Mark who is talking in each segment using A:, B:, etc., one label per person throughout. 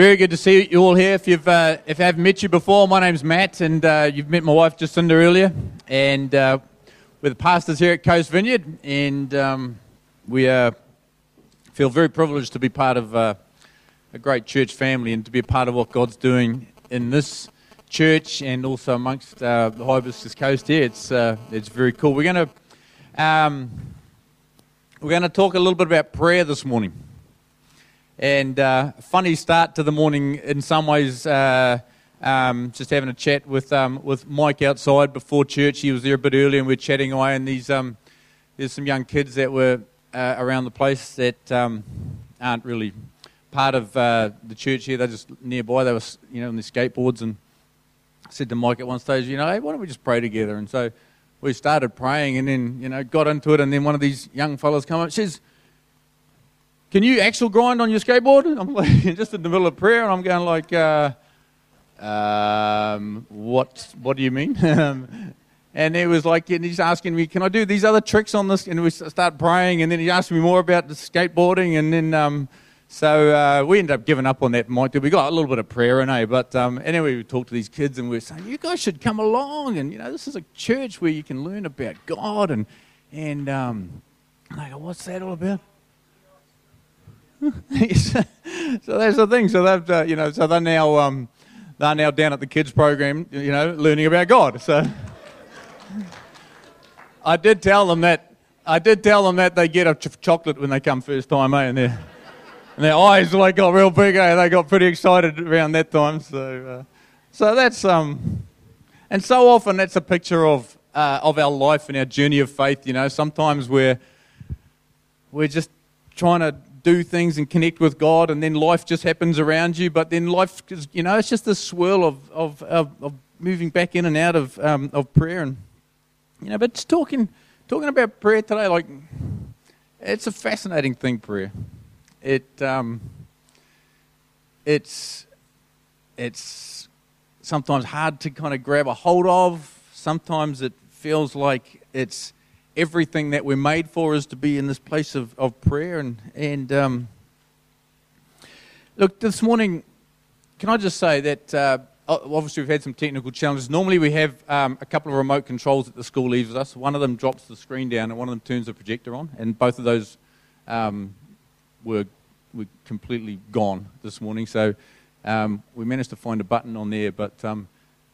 A: Very good to see you all here. If you've uh, if I haven't met you before, my name's Matt, and uh, you've met my wife Jacinda earlier, and uh, we're the pastors here at Coast Vineyard, and um, we uh, feel very privileged to be part of uh, a great church family and to be a part of what God's doing in this church and also amongst uh, the Hibiscus Coast here. It's it's very cool. We're to um, we're going to talk a little bit about prayer this morning. And uh, funny start to the morning in some ways. Uh, um, just having a chat with um, with Mike outside before church. He was there a bit earlier, and we are chatting away. And these um, there's some young kids that were uh, around the place that um, aren't really part of uh, the church here. They're just nearby. They were you know on their skateboards, and said to Mike at one stage, you know, hey, why don't we just pray together? And so we started praying, and then you know got into it. And then one of these young fellows come up, says can you axle grind on your skateboard? I'm like, just in the middle of prayer, and I'm going like, uh, um, what, what do you mean? and he was like, and he's asking me, can I do these other tricks on this? And we start praying, and then he asked me more about the skateboarding, and then, um, so uh, we ended up giving up on that Mike. We got a little bit of prayer in, eh? But um, anyway, we talked to these kids, and we were saying, you guys should come along, and you know, this is a church where you can learn about God, and and um, go, what's that all about? so that's the thing. So they've, uh, you know, so they're now, um, they're now down at the kids program, you know, learning about God. So I did tell them that, I did tell them that they get a ch- chocolate when they come first time, eh? And, their, and their eyes like got real big, eh? They got pretty excited around that time. So, uh, so that's, um, and so often that's a picture of, uh, of our life and our journey of faith. You know, sometimes we're, we're just trying to do things and connect with God, and then life just happens around you. But then life, is, you know, it's just this swirl of, of, of, of moving back in and out of, um, of prayer. And, you know, but just talking, talking about prayer today, like, it's a fascinating thing, prayer. It, um, it's, it's sometimes hard to kind of grab a hold of. Sometimes it feels like it's everything that we're made for is to be in this place of, of prayer. And, and um, look, this morning, can I just say that uh, obviously we've had some technical challenges. Normally we have um, a couple of remote controls that the school leaves us. One of them drops the screen down and one of them turns the projector on. And both of those um, were, were completely gone this morning. So um, we managed to find a button on there, but um,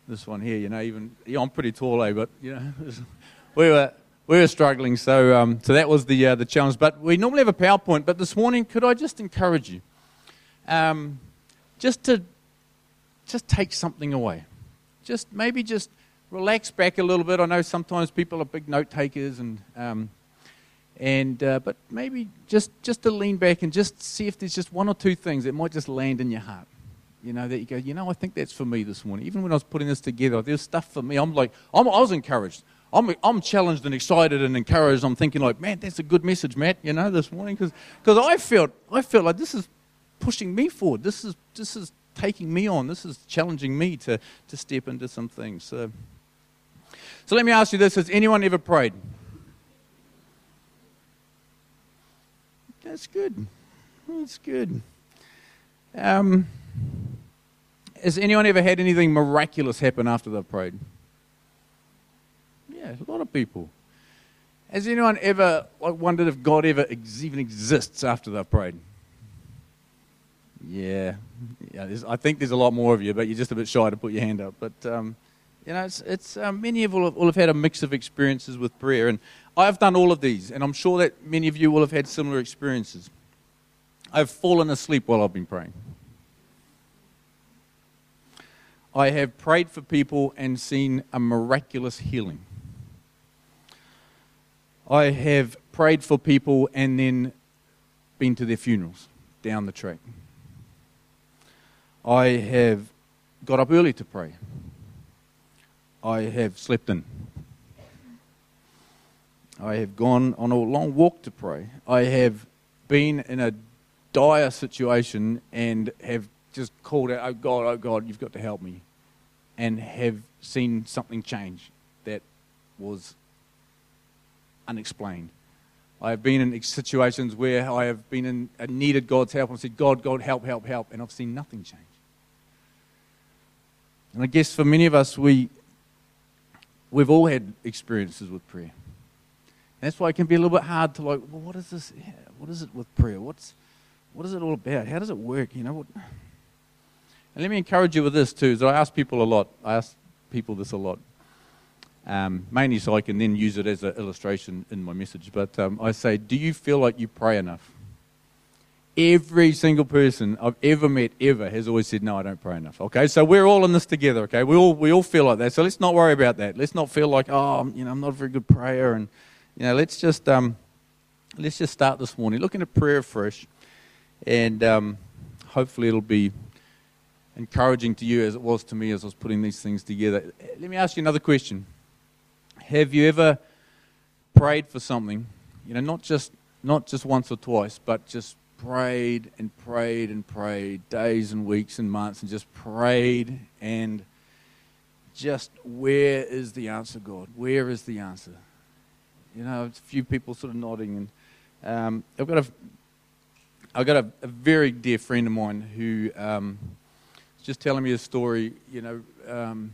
A: this one here, you know, even yeah, I'm pretty tall, eh? But you know, we were we were struggling, so um, so that was the uh, the challenge. But we normally have a PowerPoint. But this morning, could I just encourage you, um, just to just take something away, just maybe just relax back a little bit. I know sometimes people are big note takers, and um, and uh, but maybe just just to lean back and just see if there's just one or two things that might just land in your heart. You know that you go, you know, I think that's for me this morning. Even when I was putting this together, there's stuff for me. I'm like, I'm, I was encouraged. I'm, I'm challenged and excited and encouraged. I'm thinking like, man, that's a good message, Matt, you know, this morning. Because I felt, I felt like this is pushing me forward. This is, this is taking me on. This is challenging me to, to step into some things. So, so let me ask you this. Has anyone ever prayed? That's good. That's good. Um, has anyone ever had anything miraculous happen after they've prayed? Yeah, a lot of people. Has anyone ever wondered if God ever ex- even exists after they've prayed? Yeah, yeah. I think there's a lot more of you, but you're just a bit shy to put your hand up. But um, you know, it's, it's um, many of you have, will have had a mix of experiences with prayer, and I've done all of these, and I'm sure that many of you will have had similar experiences. I've fallen asleep while I've been praying. I have prayed for people and seen a miraculous healing. I have prayed for people and then been to their funerals down the track. I have got up early to pray. I have slept in. I have gone on a long walk to pray. I have been in a dire situation and have just called out, Oh God, oh God, you've got to help me. And have seen something change that was unexplained. I have been in situations where I have been in, uh, needed God's help and said, God, God, help, help, help, and I've seen nothing change. And I guess for many of us, we, we've all had experiences with prayer. And that's why it can be a little bit hard to like, well, what is this? What is it with prayer? What's, what is it all about? How does it work? You know what? And let me encourage you with this too. So I ask people a lot. I ask people this a lot, um, mainly so I can then use it as an illustration in my message. But um, I say, do you feel like you pray enough? Every single person I've ever met ever has always said, "No, I don't pray enough." Okay, so we're all in this together. Okay, we all we all feel like that. So let's not worry about that. Let's not feel like, oh, you know, I'm not a very good prayer, and you know, let's just um, let's just start this morning looking at prayer fresh, and um, hopefully it'll be encouraging to you as it was to me as I was putting these things together. Let me ask you another question. Have you ever prayed for something, you know, not just not just once or twice, but just prayed and prayed and prayed days and weeks and months and just prayed and just where is the answer, God? Where is the answer? You know, a few people sort of nodding, and um, I've got a I've got a, a, very dear friend of mine who um, just telling me a story, you know, um,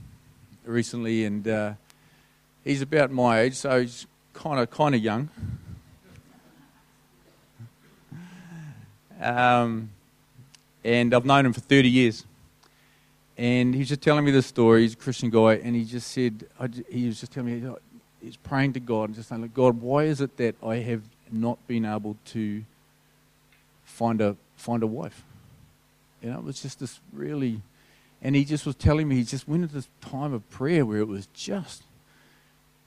A: recently, and uh, he's about my age, so he's kind of kind of young. Um, and I've known him for 30 years. And he's just telling me this story. He's a Christian guy, and he just said, he was just telling me, he's praying to God and just saying, God, why is it that I have not been able to find a find a wife? You know, it was just this really, and he just was telling me he just went into this time of prayer where it was just,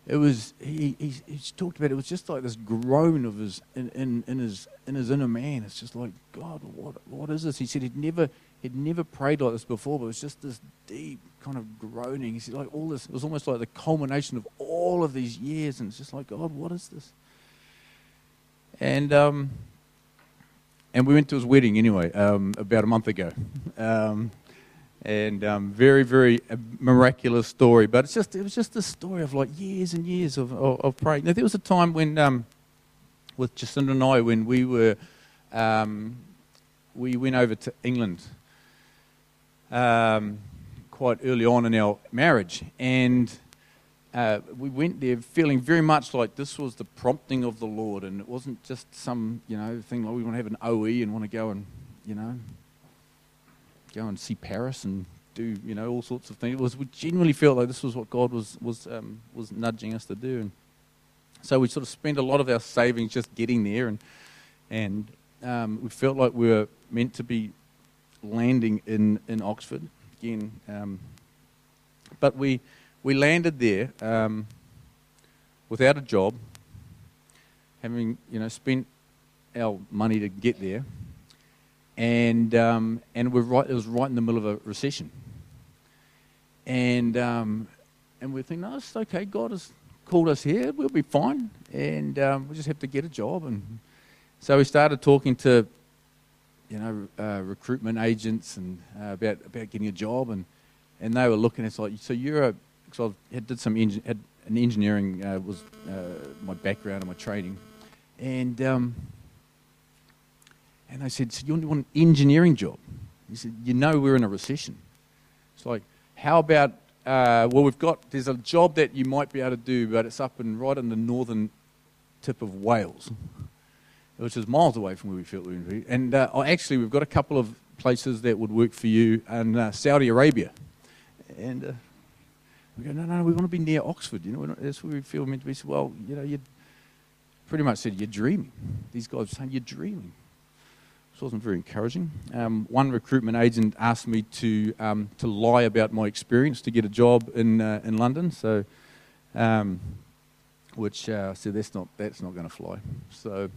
A: it was he, he, he talked about it, it was just like this groan of his in, in, in his in his inner man. It's just like God, what what is this? He said he'd never he'd never prayed like this before, but it was just this deep kind of groaning. He said like all this, it was almost like the culmination of all of these years, and it's just like God, what is this? And um, and we went to his wedding anyway, um, about a month ago. Um, and um, very, very uh, miraculous story. But it's just, it was just a story of like years and years of, of, of praying. Now, there was a time when, um, with Jacinda and I, when we were, um, we went over to England um, quite early on in our marriage. And uh, we went there feeling very much like this was the prompting of the Lord, and it wasn't just some you know thing like we want to have an OE and want to go and you know go and see Paris and do you know all sorts of things. It was we genuinely felt like this was what God was was um, was nudging us to do, and so we sort of spent a lot of our savings just getting there, and and um, we felt like we were meant to be landing in in Oxford again, um, but we we landed there um, without a job, having you know spent our money to get there, and um, and we're right. It was right in the middle of a recession, and um, and we think, no, it's okay. God has called us here. We'll be fine, and um, we just have to get a job. And so we started talking to you know uh, recruitment agents and uh, about about getting a job, and and they were looking at us like, so you're a because I did some had an engineering uh, was uh, my background and my training, and um, and they said, "So you want an engineering job?" He said, "You know we're in a recession." It's like, how about uh, well, we've got there's a job that you might be able to do, but it's up and right in the northern tip of Wales, which is miles away from where we felt we were going to be. And uh, oh, actually, we've got a couple of places that would work for you in uh, Saudi Arabia, and uh, we go, no, no, we want to be near Oxford. You know, not, that's where we feel meant to be. So, well, you know, you pretty much said you're dreaming. These guys were saying you're dreaming. This wasn't very encouraging. Um, one recruitment agent asked me to um, to lie about my experience to get a job in uh, in London. So, um, which uh, said that's not that's not going to fly. So,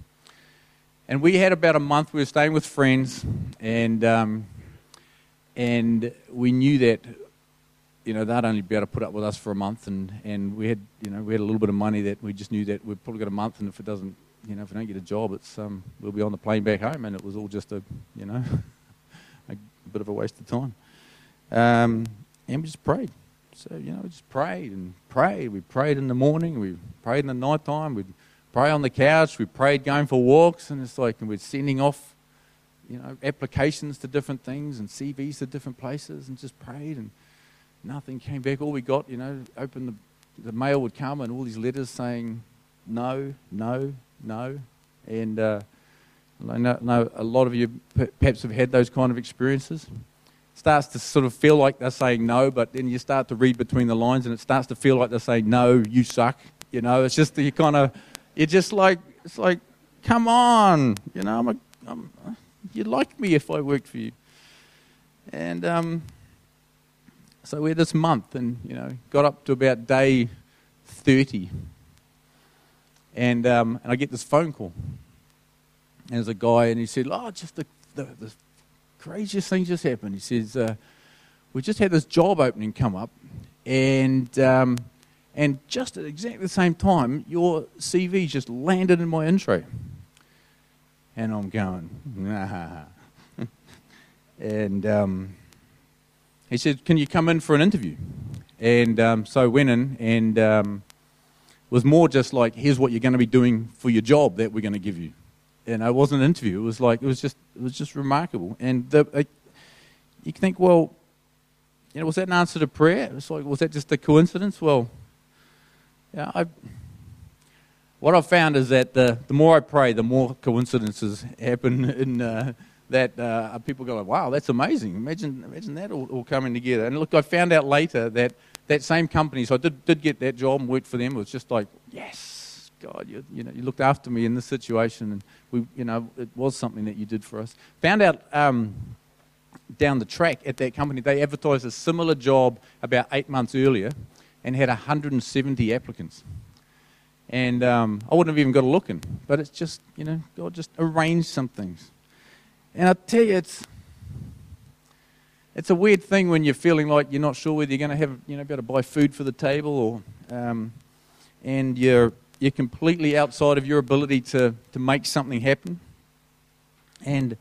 A: and we had about a month. We were staying with friends, and um, and we knew that you know, they'd only be able to put up with us for a month, and, and we had, you know, we had a little bit of money that we just knew that we've probably got a month, and if it doesn't, you know, if we don't get a job, it's um, we'll be on the plane back home, and it was all just a, you know, a bit of a waste of time. Um, and we just prayed. So you know, we just prayed and prayed. We prayed in the morning, we prayed in the night time, we pray on the couch. We prayed going for walks, and it's like and we're sending off, you know, applications to different things and CVs to different places, and just prayed, and nothing came back. All we got, you know, opened the the mail would come, and all these letters saying no, no, no, and. Uh, I know, know a lot of you perhaps have had those kind of experiences. It starts to sort of feel like they're saying no, but then you start to read between the lines, and it starts to feel like they're saying no, you suck. You know, it's just you kind of, you're just like, it's like, come on, you know, I'm a, I'm, you'd like me if I worked for you. And um, so we're this month, and you know, got up to about day 30, and um, and I get this phone call and there's a guy, and he said, "Oh, just the, the, the craziest thing just happened." He says, uh, "We just had this job opening come up, and um, and just at exactly the same time, your CV just landed in my intro." And I'm going, nah. and um, he said, "Can you come in for an interview?" And um, so went in, and um, was more just like, "Here's what you're going to be doing for your job that we're going to give you." and it wasn't an interview. It was like it was just it was just remarkable. And the, you think, well, you know, was that an answer to prayer? It's like was that just a coincidence? Well, yeah, I. What I've found is that the, the more I pray, the more coincidences happen in uh, that uh, people go, wow, that's amazing. Imagine, imagine that all, all, coming together. And look, I found out later that that same company, so I did, did get that job and worked for them. It was just like, yes, God, you, you, know, you looked after me in this situation, and we, you know, it was something that you did for us. Found out um, down the track at that company, they advertised a similar job about eight months earlier and had 170 applicants. And um, I wouldn't have even got a look in, but it's just, you know, God just arranged some things. And I tell you, it's, it's a weird thing when you're feeling like you're not sure whether you're going to have, you know, be able to buy food for the table or, um, and you're you're completely outside of your ability to, to make something happen. And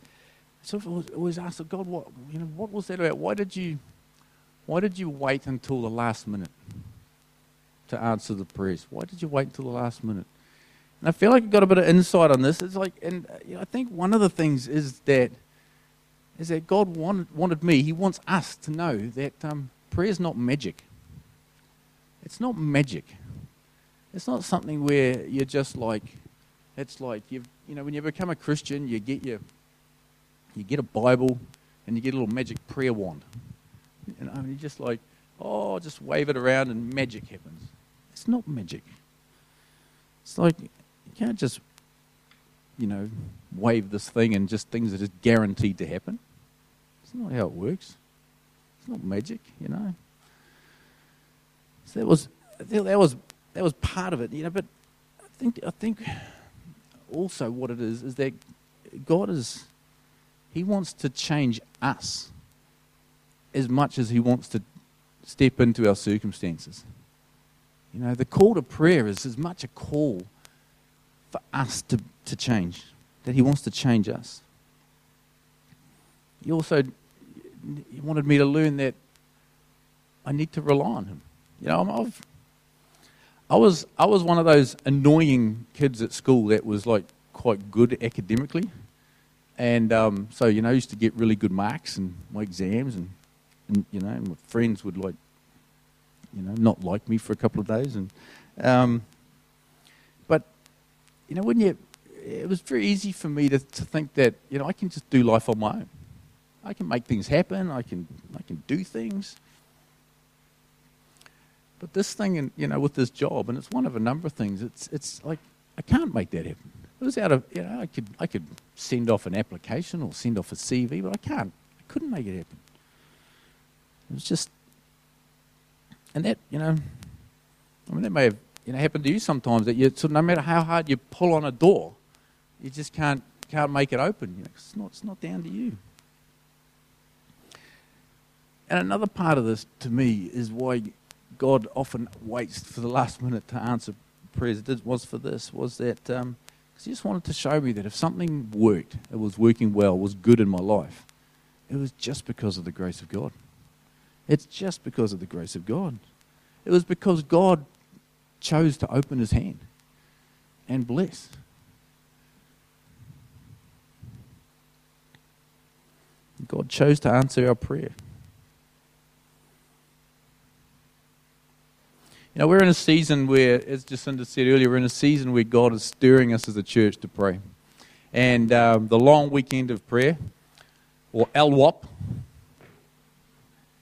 A: so I always asked God, what, you know, what was that about? Why did you, why did you wait until the last minute to answer the prayers? Why did you wait until the last minute? And I feel like I've got a bit of insight on this. It's like, and I think one of the things is that, is that God wanted, wanted me, He wants us to know that um, prayer is not magic. It's not magic. It's not something where you're just like, it's like you've, you know, when you become a Christian, you get your, you get a Bible, and you get a little magic prayer wand, and I mean, you're just like, oh, just wave it around and magic happens. It's not magic. It's like you can't just, you know, wave this thing and just things are just guaranteed to happen. It's not how it works. It's not magic, you know. So that was that was that was part of it, you know. But I think I think also what it is is that God is He wants to change us as much as He wants to step into our circumstances. You know, the call to prayer is as much a call for us to, to change, that He wants to change us. He also he wanted me to learn that I need to rely on Him. You know, I've I was I was one of those annoying kids at school that was like quite good academically, and um, so you know I used to get really good marks in my exams, and, and you know my friends would like you know not like me for a couple of days, and um, but you know when you it was very easy for me to, to think that you know I can just do life on my own. I can make things happen. I can I can do things. But this thing, you know, with this job, and it's one of a number of things. It's it's like I can't make that happen. It was out of you know I could I could send off an application or send off a CV, but I can't. I couldn't make it happen. It was just, and that you know, I mean that may have you know happened to you sometimes that you so no matter how hard you pull on a door, you just can't can't make it open. You know, it's not it's not down to you. And another part of this, to me, is why God often waits for the last minute to answer prayers. It was for this, was that um, he just wanted to show me that if something worked, it was working well, was good in my life, it was just because of the grace of God. It's just because of the grace of God. It was because God chose to open his hand. and bless. God chose to answer our prayer. You know, we're in a season where, as Jacinda said earlier, we're in a season where God is stirring us as a church to pray. And um, the long weekend of prayer, or LWOP,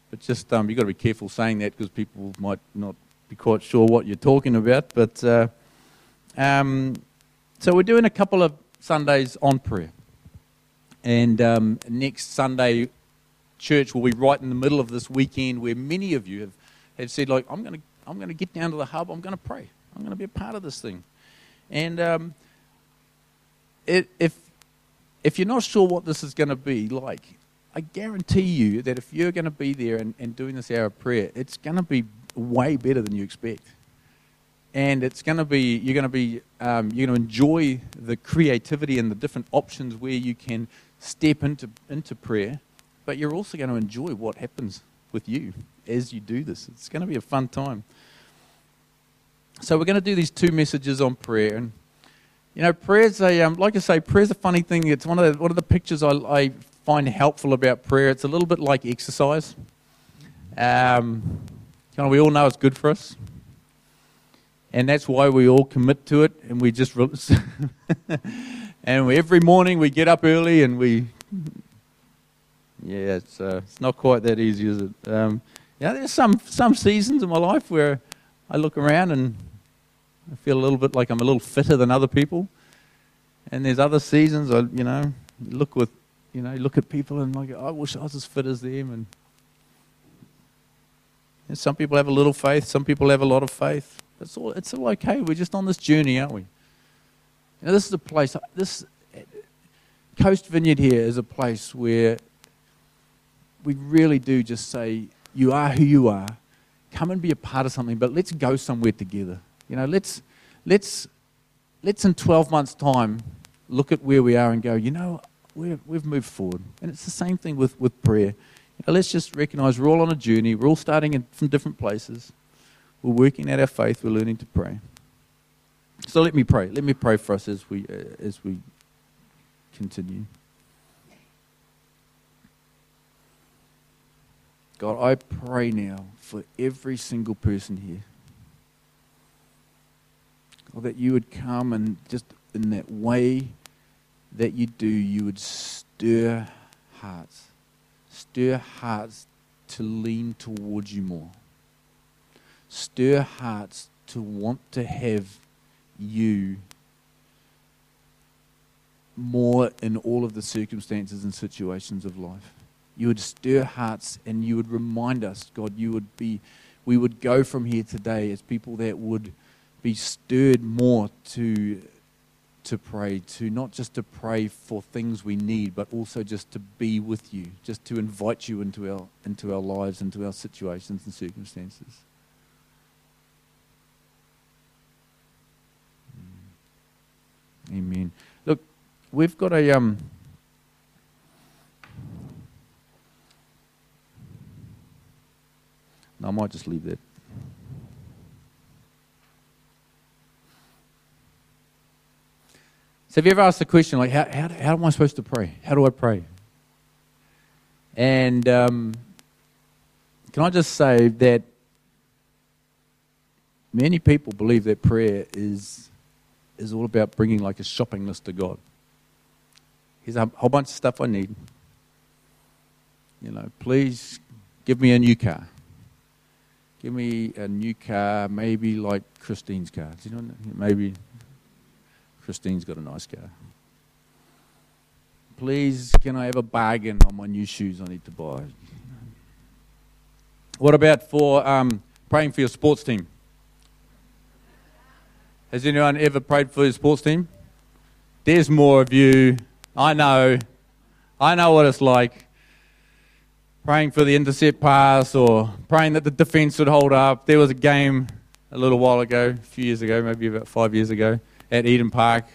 A: but just um, you've got to be careful saying that because people might not be quite sure what you're talking about. But uh, um, so we're doing a couple of Sundays on prayer. And um, next Sunday, church will be right in the middle of this weekend where many of you have, have said, like, I'm going to I'm going to get down to the hub. I'm going to pray. I'm going to be a part of this thing. And um, it, if, if you're not sure what this is going to be like, I guarantee you that if you're going to be there and, and doing this hour of prayer, it's going to be way better than you expect. And it's going to be, you're going to be, um, you're going to enjoy the creativity and the different options where you can step into, into prayer, but you're also going to enjoy what happens with you as you do this. It's going to be a fun time. So we're going to do these two messages on prayer, and you know, prayer's a um, like I say, prayer's a funny thing. It's one of the one of the pictures I, I find helpful about prayer. It's a little bit like exercise. Um, you know, we all know it's good for us, and that's why we all commit to it, and we just and every morning we get up early and we. Yeah, it's uh, it's not quite that easy, is it? Um, yeah, there's some some seasons in my life where I look around and I feel a little bit like I'm a little fitter than other people. And there's other seasons I, you know, look with, you know, look at people and like, I wish I was as fit as them. And, some people have a little faith, some people have a lot of faith. It's all, it's all okay. We're just on this journey, aren't we? You know, this is a place, this Coast Vineyard here is a place where we really do just say, you are who you are come and be a part of something, but let's go somewhere together. You know, let's, let's, let's in 12 months' time look at where we are and go, you know, we we've moved forward. And it's the same thing with, with prayer. You know, let's just recognize we're all on a journey. We're all starting in, from different places. We're working out our faith. We're learning to pray. So let me pray. Let me pray for us as we, uh, as we continue. God, I pray now for every single person here. God, that you would come and just in that way that you do, you would stir hearts. Stir hearts to lean towards you more. Stir hearts to want to have you more in all of the circumstances and situations of life you would stir hearts and you would remind us, God, you would be, we would go from here today as people that would be stirred more to, to pray, to not just to pray for things we need, but also just to be with you, just to invite you into our, into our lives, into our situations and circumstances. Amen. Look, we've got a um, I might just leave that. So have you ever asked the question, like, how, how, how am I supposed to pray? How do I pray? And um, can I just say that many people believe that prayer is, is all about bringing like a shopping list to God. Here's a whole bunch of stuff I need. You know, please give me a new car. Give me a new car, maybe like Christine's car. Do You know, maybe Christine's got a nice car. Please, can I have a bargain on my new shoes I need to buy? What about for um, praying for your sports team? Has anyone ever prayed for your sports team? There's more of you. I know. I know what it's like praying for the intercept pass or praying that the defense would hold up. There was a game a little while ago, a few years ago, maybe about five years ago, at Eden Park,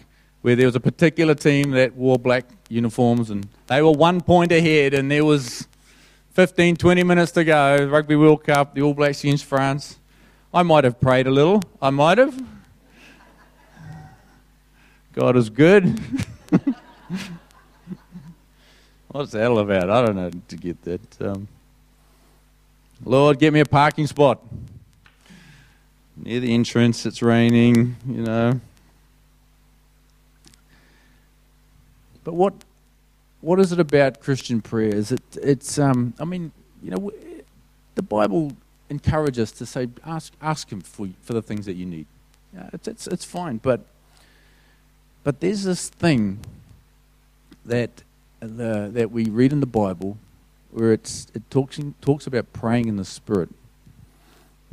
A: where there was a particular team that wore black uniforms and they were one point ahead and there was 15, 20 minutes to go. Rugby World Cup, the All Blacks against France. I might have prayed a little. I might have. God is good. What's that all about? I don't know to get that. Um, Lord, get me a parking spot near the entrance. It's raining, you know. But what what is it about Christian prayer? Is it it's um I mean you know the Bible encourages us to say ask ask Him for for the things that you need. Yeah, it's it's it's fine, but but there's this thing that the, that we read in the Bible where it's, it talks, talks about praying in the Spirit.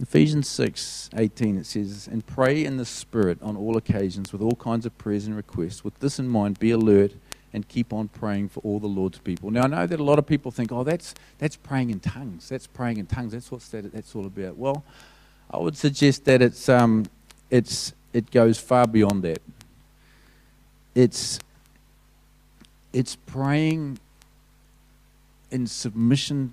A: Ephesians 6 18, it says, And pray in the Spirit on all occasions with all kinds of prayers and requests. With this in mind, be alert and keep on praying for all the Lord's people. Now, I know that a lot of people think, oh, that's, that's praying in tongues. That's praying in tongues. That's what that, that's all about. Well, I would suggest that it's, um, it's, it goes far beyond that. It's, it's praying in submission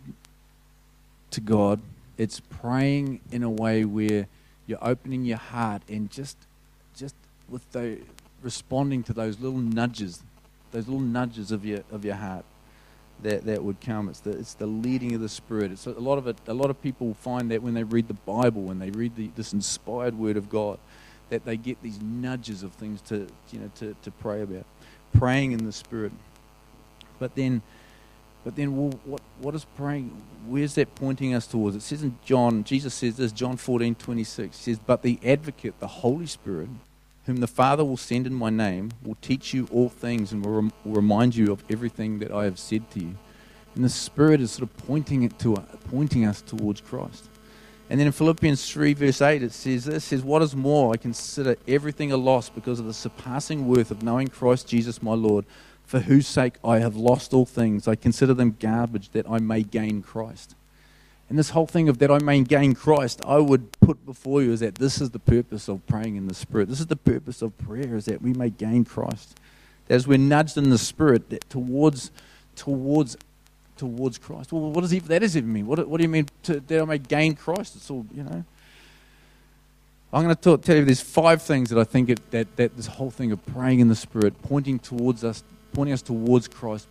A: to God. It's praying in a way where you're opening your heart and just, just with the responding to those little nudges, those little nudges of your of your heart that, that would come. It's the it's the leading of the Spirit. It's a, lot of it. A lot of people find that when they read the Bible, when they read the, this inspired Word of God, that they get these nudges of things to you know to, to pray about, praying in the Spirit. But then but then, well, what, what is praying? Where's that pointing us towards? It says in John, Jesus says this, John 14, 26, says, But the advocate, the Holy Spirit, whom the Father will send in my name, will teach you all things and will, rem- will remind you of everything that I have said to you. And the Spirit is sort of pointing, it to, pointing us towards Christ. And then in Philippians 3, verse 8, it says this, says, What is more, I consider everything a loss because of the surpassing worth of knowing Christ Jesus my Lord, for whose sake I have lost all things. I consider them garbage that I may gain Christ. And this whole thing of that I may gain Christ, I would put before you is that this is the purpose of praying in the Spirit. This is the purpose of prayer, is that we may gain Christ. As we're nudged in the Spirit that towards, towards, towards Christ. Well, what does even, that even mean? What, what do you mean to, that I may gain Christ? It's all, you know. I'm going to talk, tell you there's five things that I think it, that, that this whole thing of praying in the Spirit, pointing towards us pointing us towards Christ,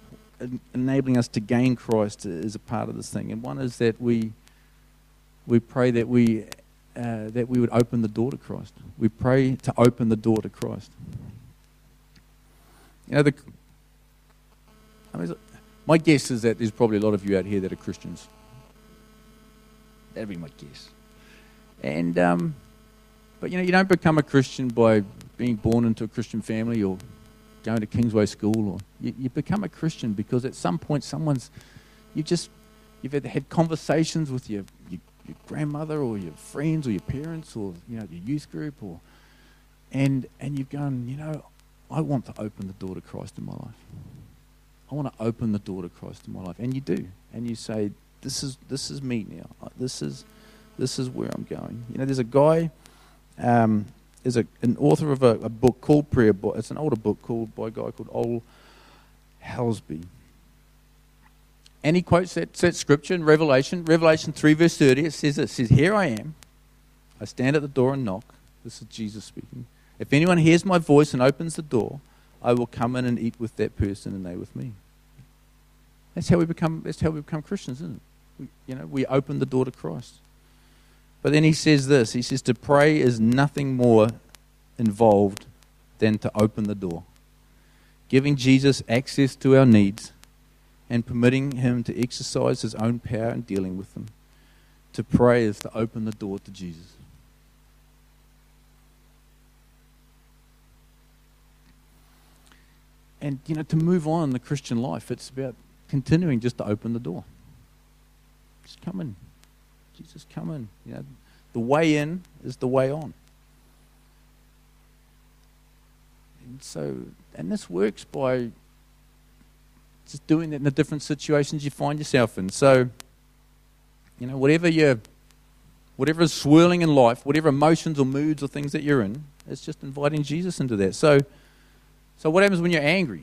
A: enabling us to gain Christ is a part of this thing. And one is that we we pray that we uh, that we would open the door to Christ. We pray to open the door to Christ. You know, the, I mean, my guess is that there's probably a lot of you out here that are Christians. That'd be my guess. And um, but you know, you don't become a Christian by being born into a Christian family or going to Kingsway School, or you, you become a Christian because at some point someone's, you just, you've had, had conversations with your, your, your grandmother or your friends or your parents or you know your youth group or, and and you've gone, you know, I want to open the door to Christ in my life. I want to open the door to Christ in my life, and you do, and you say, this is this is me now. This is this is where I'm going. You know, there's a guy. Um, is a, an author of a, a, book called Prayer Book. It's an older book called by a guy called Ole Hallesby. And he quotes that, that scripture in Revelation, Revelation 3, verse 30. It says, it says, Here I am. I stand at the door and knock. This is Jesus speaking. If anyone hears my voice and opens the door, I will come in and eat with that person and they with me. That's how we become, that's how we become Christians, isn't it? We, you know, we open the door to Christ. But then he says this he says, To pray is nothing more involved than to open the door, giving Jesus access to our needs and permitting him to exercise his own power in dealing with them. To pray is to open the door to Jesus. And, you know, to move on in the Christian life, it's about continuing just to open the door. Just come in. Jesus, come in. You know, the way in is the way on. And so, and this works by just doing it in the different situations you find yourself in. So, you know, whatever you whatever is swirling in life, whatever emotions or moods or things that you're in, it's just inviting Jesus into that. So, so what happens when you're angry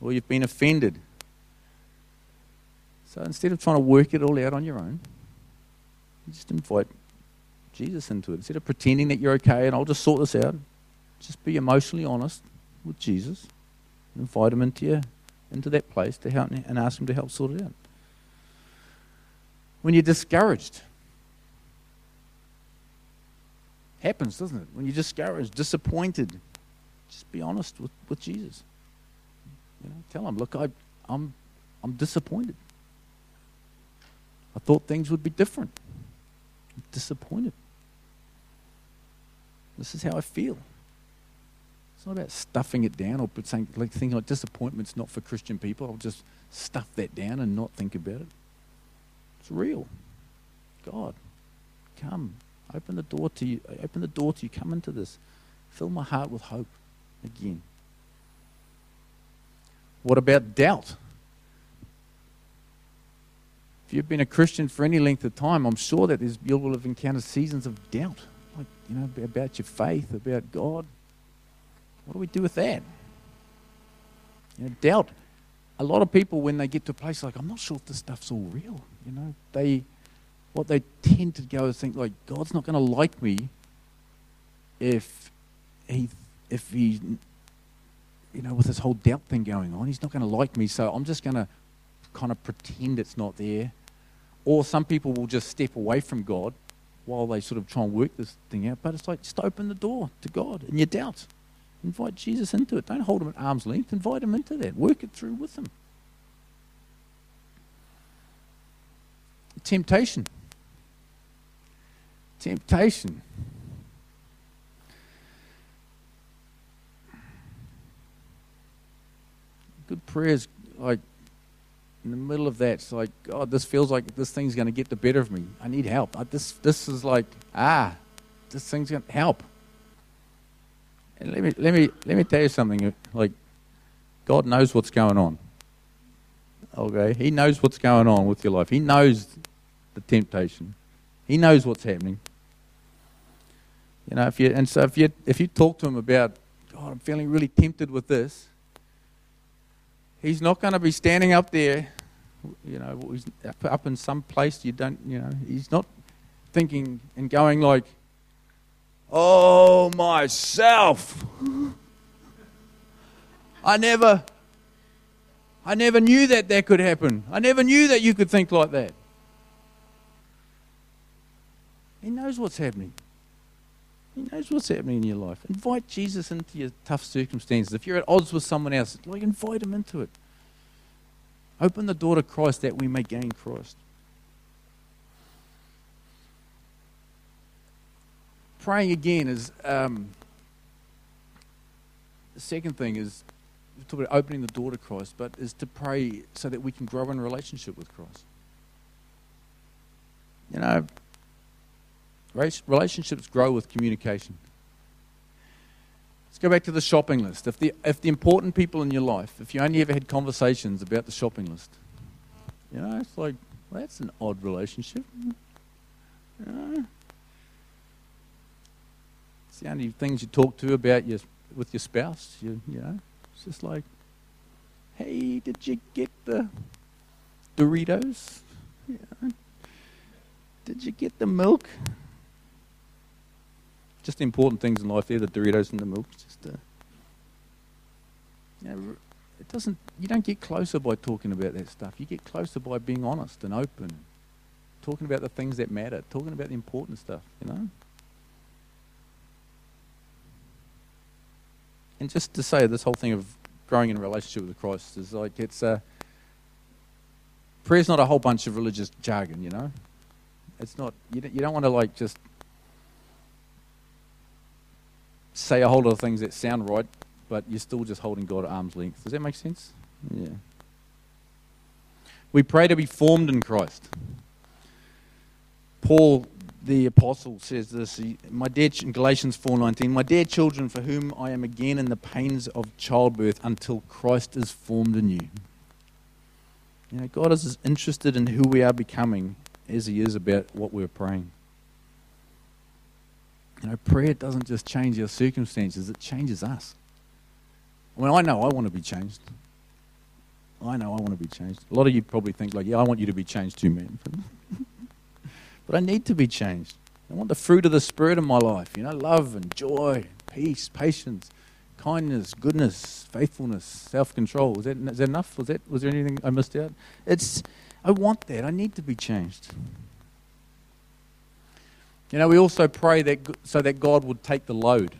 A: or you've been offended? So instead of trying to work it all out on your own, you just invite Jesus into it. Instead of pretending that you're okay and I'll just sort this out, Just be emotionally honest with Jesus. And invite him into your, into that place to help and ask him to help sort it out. When you're discouraged, happens, doesn't it? When you're discouraged, disappointed, just be honest with, with Jesus. You know, tell him, look, I, I'm, I'm disappointed. I thought things would be different. I'm disappointed. This is how I feel. It's not about stuffing it down or saying, like thinking like disappointment's not for Christian people. I'll just stuff that down and not think about it. It's real. God, come, open the door to you. Open the door to you. Come into this. Fill my heart with hope again. What about doubt? If you've been a Christian for any length of time, I'm sure that you will have encountered seasons of doubt, like you know about your faith, about God. What do we do with that? You know, doubt. A lot of people, when they get to a place like, I'm not sure if this stuff's all real. You know, they, what they tend to go is think like, God's not going to like me if he, if he, you know, with this whole doubt thing going on, he's not going to like me. So I'm just going to kind of pretend it's not there. Or some people will just step away from God while they sort of try and work this thing out. But it's like just open the door to God in your doubt. Invite Jesus into it. Don't hold him at arm's length. Invite him into that. Work it through with him. Temptation. Temptation. Prayers, like in the middle of that, it's like, God, this feels like this thing's going to get the better of me. I need help. I, this, this is like, ah, this thing's going to help. And let me, let, me, let me tell you something. Like, God knows what's going on. Okay? He knows what's going on with your life. He knows the temptation. He knows what's happening. You know, if you, and so if you, if you talk to him about, God, I'm feeling really tempted with this, he's not going to be standing up there, you know, up in some place you don't, you know, he's not thinking and going like, Oh, myself. I never, I never knew that that could happen. I never knew that you could think like that. He knows what's happening. He knows what's happening in your life. Invite Jesus into your tough circumstances. If you're at odds with someone else, like invite him into it. Open the door to Christ that we may gain Christ. praying again is um, the second thing is we talk about opening the door to Christ, but is to pray so that we can grow in relationship with Christ. You know, relationships grow with communication. Let's go back to the shopping list. If the, if the important people in your life, if you only ever had conversations about the shopping list, you know, it's like, well, that's an odd relationship. You know, It's the only things you talk to about your, with your spouse. You, you know, it's just like, hey, did you get the Doritos? Yeah. Did you get the milk? Just important things in life there, the Doritos and the milk. Just, uh, you know, it doesn't. You don't get closer by talking about that stuff. You get closer by being honest and open, talking about the things that matter, talking about the important stuff. You know. and just to say this whole thing of growing in relationship with Christ is like it's a prayer's not a whole bunch of religious jargon, you know. It's not you don't, you don't want to like just say a whole lot of things that sound right, but you're still just holding God at arm's length. Does that make sense? Yeah. We pray to be formed in Christ. Paul the apostle says this my dear in galatians 4.19 my dear children for whom i am again in the pains of childbirth until christ is formed in you you know god is as interested in who we are becoming as he is about what we're praying you know prayer doesn't just change our circumstances it changes us I mean, I know I want to be changed. I know I want to be changed. A lot of you probably think like, yeah, I want you to be changed too, man. But I need to be changed. I want the fruit of the Spirit in my life, you know, love and joy, peace, patience, kindness, goodness, faithfulness, self-control. Is that, is that enough? Was that was there anything I missed out? It's I want that. I need to be changed. You know, we also pray that so that God would take the load.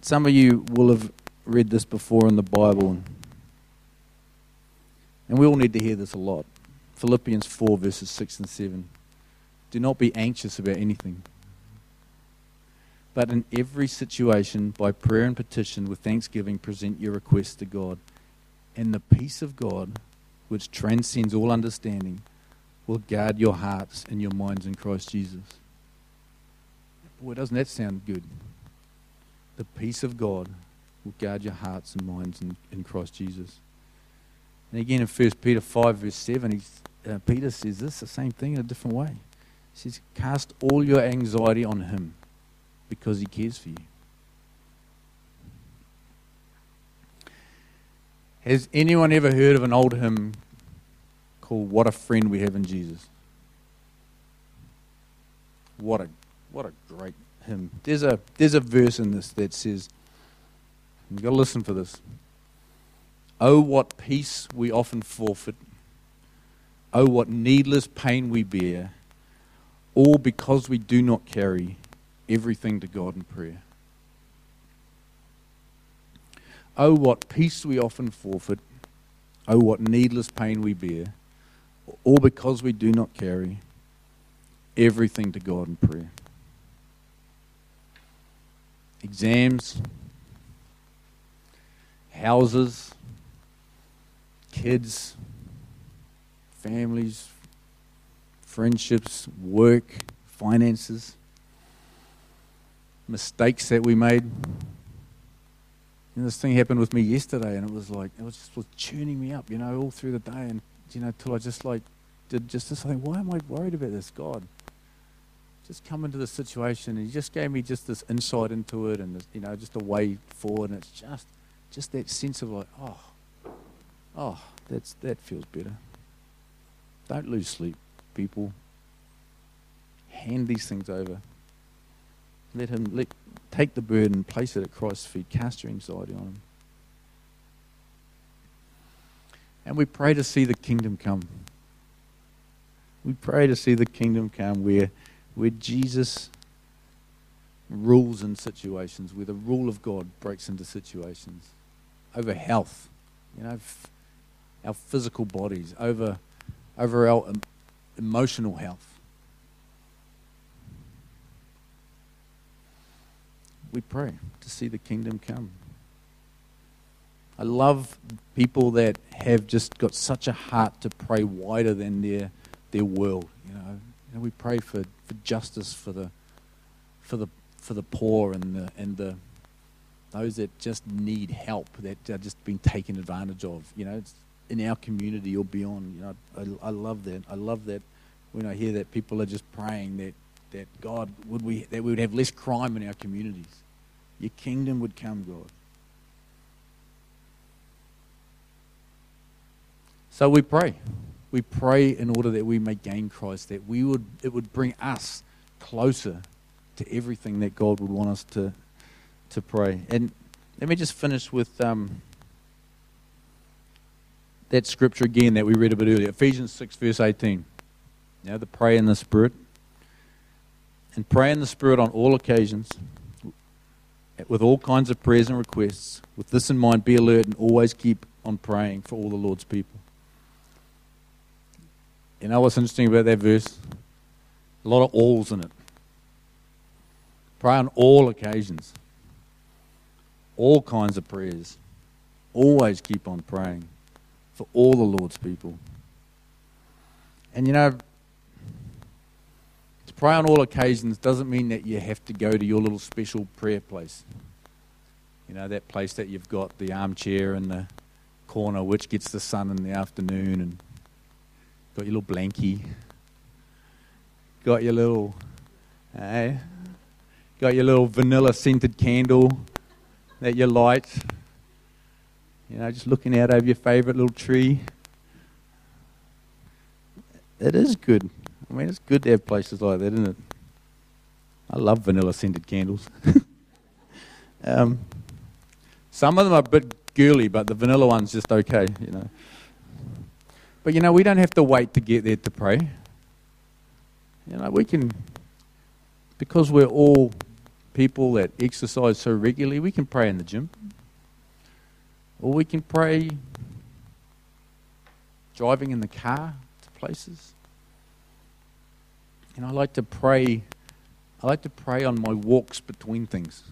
A: Some of you will have read this before in the Bible, and we all need to hear this a lot. Philippians 4, verses 6 and 7. Do not be anxious about anything, but in every situation, by prayer and petition, with thanksgiving, present your requests to God. And the peace of God, which transcends all understanding, will guard your hearts and your minds in Christ Jesus. Boy, doesn't that sound good? The peace of God will guard your hearts and minds in, in Christ Jesus. And again in 1 Peter 5, verse 7, uh, Peter says this, the same thing in a different way. He says, Cast all your anxiety on Him because He cares for you. Has anyone ever heard of an old hymn called What a Friend We Have in Jesus? What a what a great hymn. There's a there's a verse in this that says You've got to listen for this. Oh, what peace we often forfeit. Oh, what needless pain we bear, all because we do not carry everything to God in prayer. Oh, what peace we often forfeit. Oh, what needless pain we bear, all because we do not carry everything to God in prayer. Exams, houses, kids, families, friendships, work, finances, mistakes that we made. You know, this thing happened with me yesterday, and it was like it was just was tuning me up, you know, all through the day, and you know, till I just like did just this thing. Why am I worried about this, God? Just come into the situation, and He just gave me just this insight into it, and this, you know, just a way forward, and it's just just that sense of like, oh, oh, that's that feels better. Don't lose sleep, people. Hand these things over. Let him let, take the burden, place it at Christ's feet, cast your anxiety on him. And we pray to see the kingdom come. We pray to see the kingdom come where, where Jesus rules in situations, where the rule of God breaks into situations over health, you know, f- our physical bodies, over, over our em- emotional health. We pray to see the kingdom come. I love people that have just got such a heart to pray wider than their their world. You know, we pray for, for justice for the for the for the poor and the and the those that just need help, that are just being taken advantage of. You know, in our community or beyond. You know, I, I love that. I love that when I hear that people are just praying that, that God would we that we would have less crime in our communities. Your kingdom would come, God. So we pray. We pray in order that we may gain Christ, that we would it would bring us closer to everything that God would want us to to pray. And let me just finish with um, that scripture again that we read a bit earlier Ephesians 6, verse 18. Now, the pray in the Spirit. And pray in the Spirit on all occasions, with all kinds of prayers and requests. With this in mind, be alert and always keep on praying for all the Lord's people. You know what's interesting about that verse? A lot of alls in it. Pray on all occasions all kinds of prayers. Always keep on praying for all the Lord's people. And you know, to pray on all occasions doesn't mean that you have to go to your little special prayer place. You know, that place that you've got the armchair in the corner which gets the sun in the afternoon and got your little blankie. Got your little eh? Got your little vanilla scented candle that you light. You know, just looking out over your favourite little tree. It is good. I mean, it's good to have places like that, isn't it? I love vanilla scented candles. um, some of them are a bit girly, but the vanilla one's just okay, you know. But you know, we don't have to wait to get there to pray. You know, we can, because we're all people that exercise so regularly, we can pray in the gym. Or we can pray driving in the car to places. And I like to pray. I like to pray on my walks between things.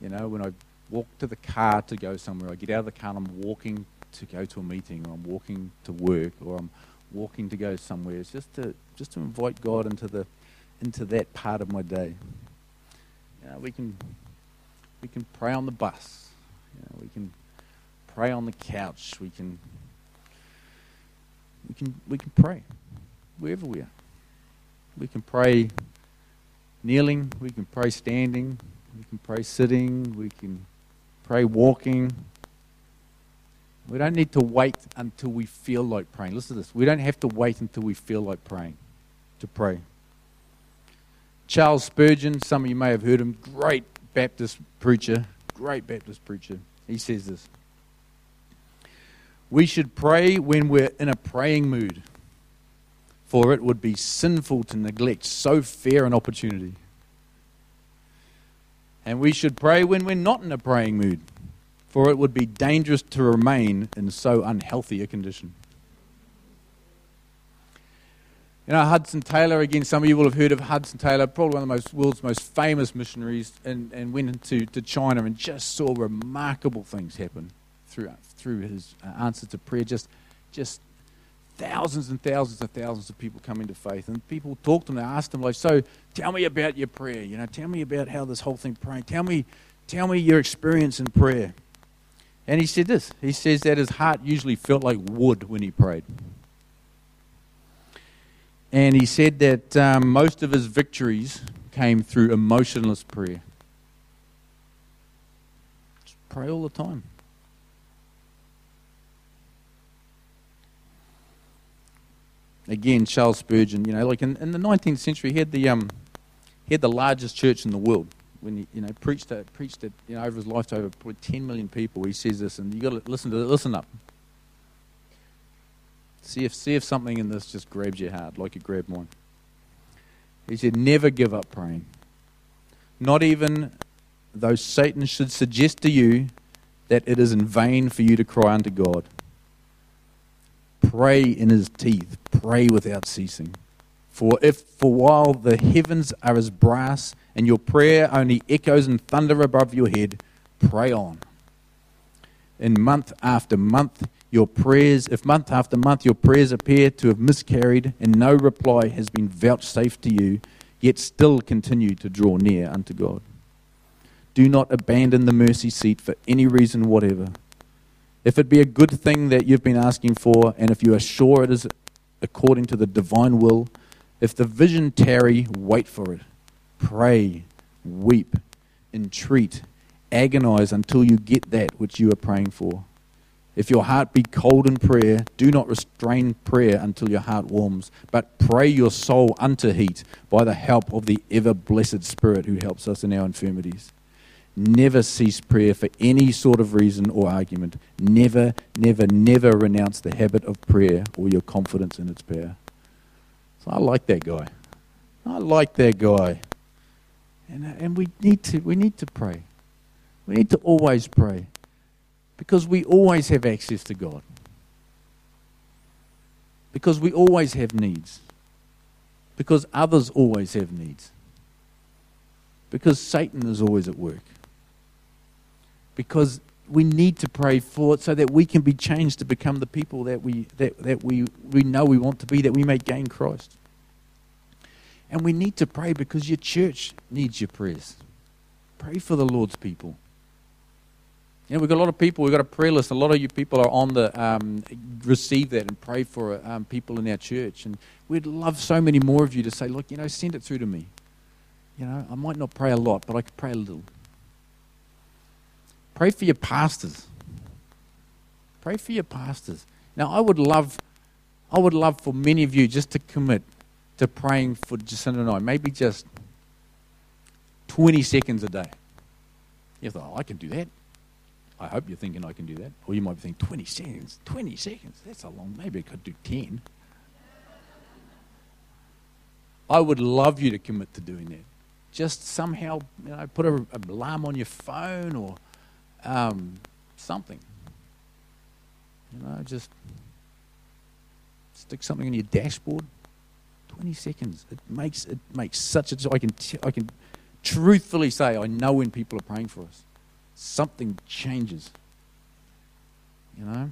A: You know, when I walk to the car to go somewhere, I get out of the car and I'm walking to go to a meeting, or I'm walking to work, or I'm walking to go somewhere. It's just to just to invite God into the into that part of my day. You know, we can we can pray on the bus. You know, we can pray on the couch. We can we can we can pray wherever we are. We can pray kneeling, we can pray standing, we can pray sitting, we can pray walking. We don't need to wait until we feel like praying. Listen to this. We don't have to wait until we feel like praying to pray. Charles Spurgeon, some of you may have heard him, great Baptist preacher, great Baptist preacher. He says this We should pray when we're in a praying mood, for it would be sinful to neglect so fair an opportunity. And we should pray when we're not in a praying mood, for it would be dangerous to remain in so unhealthy a condition. You know, Hudson Taylor, again, some of you will have heard of Hudson Taylor, probably one of the most, world's most famous missionaries, and, and went into to China and just saw remarkable things happen through, through his uh, answer to prayer. Just, just thousands and thousands and thousands of people come into faith. And people talked to him, they asked him, like, so tell me about your prayer. You know, tell me about how this whole thing praying. Tell me, tell me your experience in prayer. And he said this. He says that his heart usually felt like wood when he prayed. And he said that um, most of his victories came through emotionless prayer. Just pray all the time. Again, Charles Spurgeon, you know, like in, in the 19th century, he had the, um, he had the largest church in the world. When he, you know, preached preached you know, over his life to over 10 million people. He says this, and you got to listen to it. Listen up. See if, see if something in this just grabs your heart like it grabbed mine. He said, Never give up praying. Not even though Satan should suggest to you that it is in vain for you to cry unto God. Pray in his teeth, pray without ceasing. For if for while the heavens are as brass and your prayer only echoes in thunder above your head, pray on. In month after month your prayers, if month after month your prayers appear to have miscarried and no reply has been vouchsafed to you, yet still continue to draw near unto God. Do not abandon the mercy seat for any reason whatever. If it be a good thing that you've been asking for, and if you are sure it is according to the divine will, if the vision tarry, wait for it. Pray, weep, entreat, agonize until you get that which you are praying for. If your heart be cold in prayer, do not restrain prayer until your heart warms, but pray your soul unto heat by the help of the ever blessed Spirit who helps us in our infirmities. Never cease prayer for any sort of reason or argument. Never, never, never renounce the habit of prayer or your confidence in its power. So I like that guy. I like that guy. And, uh, and we, need to, we need to pray. We need to always pray. Because we always have access to God. Because we always have needs. Because others always have needs. Because Satan is always at work. Because we need to pray for it so that we can be changed to become the people that we, that, that we, we know we want to be, that we may gain Christ. And we need to pray because your church needs your prayers. Pray for the Lord's people. You know, we've got a lot of people, we've got a prayer list. A lot of you people are on the, um, receive that and pray for um, people in our church. And we'd love so many more of you to say, look, you know, send it through to me. You know, I might not pray a lot, but I could pray a little. Pray for your pastors. Pray for your pastors. Now, I would love, I would love for many of you just to commit to praying for Jacinda and I, maybe just 20 seconds a day. You thought, oh, I can do that. I hope you're thinking I can do that. Or you might be thinking, 20 seconds, 20 seconds, that's a long, maybe I could do 10. I would love you to commit to doing that. Just somehow, you know, put an alarm on your phone or um, something. You know, just stick something on your dashboard. 20 seconds. It makes it makes such a I can t- I can truthfully say I know when people are praying for us. Something changes. You know?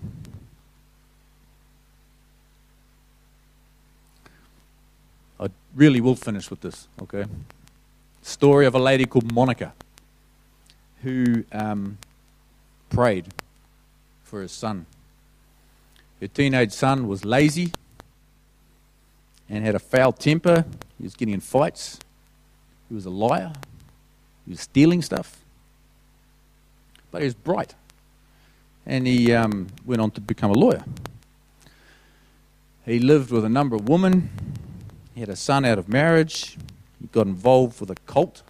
A: I really will finish with this, okay? Story of a lady called Monica who um, prayed for her son. Her teenage son was lazy and had a foul temper. He was getting in fights. He was a liar. He was stealing stuff. But he was bright. And he um, went on to become a lawyer. He lived with a number of women. He had a son out of marriage. He got involved with a cult.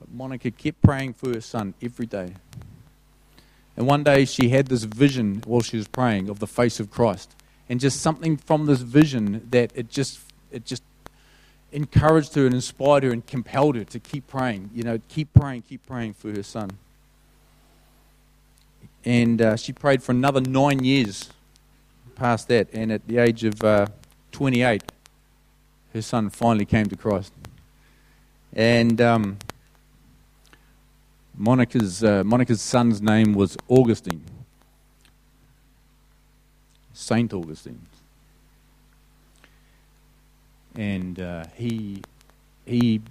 A: But Monica kept praying for her son every day. And one day she had this vision while she was praying of the face of Christ. And just something from this vision that it just it just encouraged her and inspired her and compelled her to keep praying. You know, keep praying, keep praying for her son. And uh, she prayed for another nine years past that. And at the age of uh, 28, her son finally came to Christ. And um, Monica's, uh, Monica's son's name was Augustine. Saint Augustine. And uh, he, he,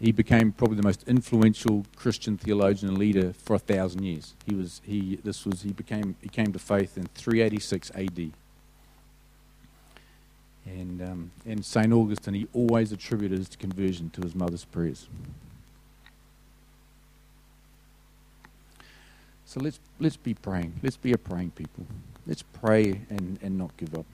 A: he became probably the most influential Christian theologian and leader for a thousand years. He was he this was he became he came to faith in 386 A.D. And um, and Saint Augustine he always attributed his conversion to his mother's prayers. So let's let's be praying. Let's be a praying people. Let's pray and, and not give up.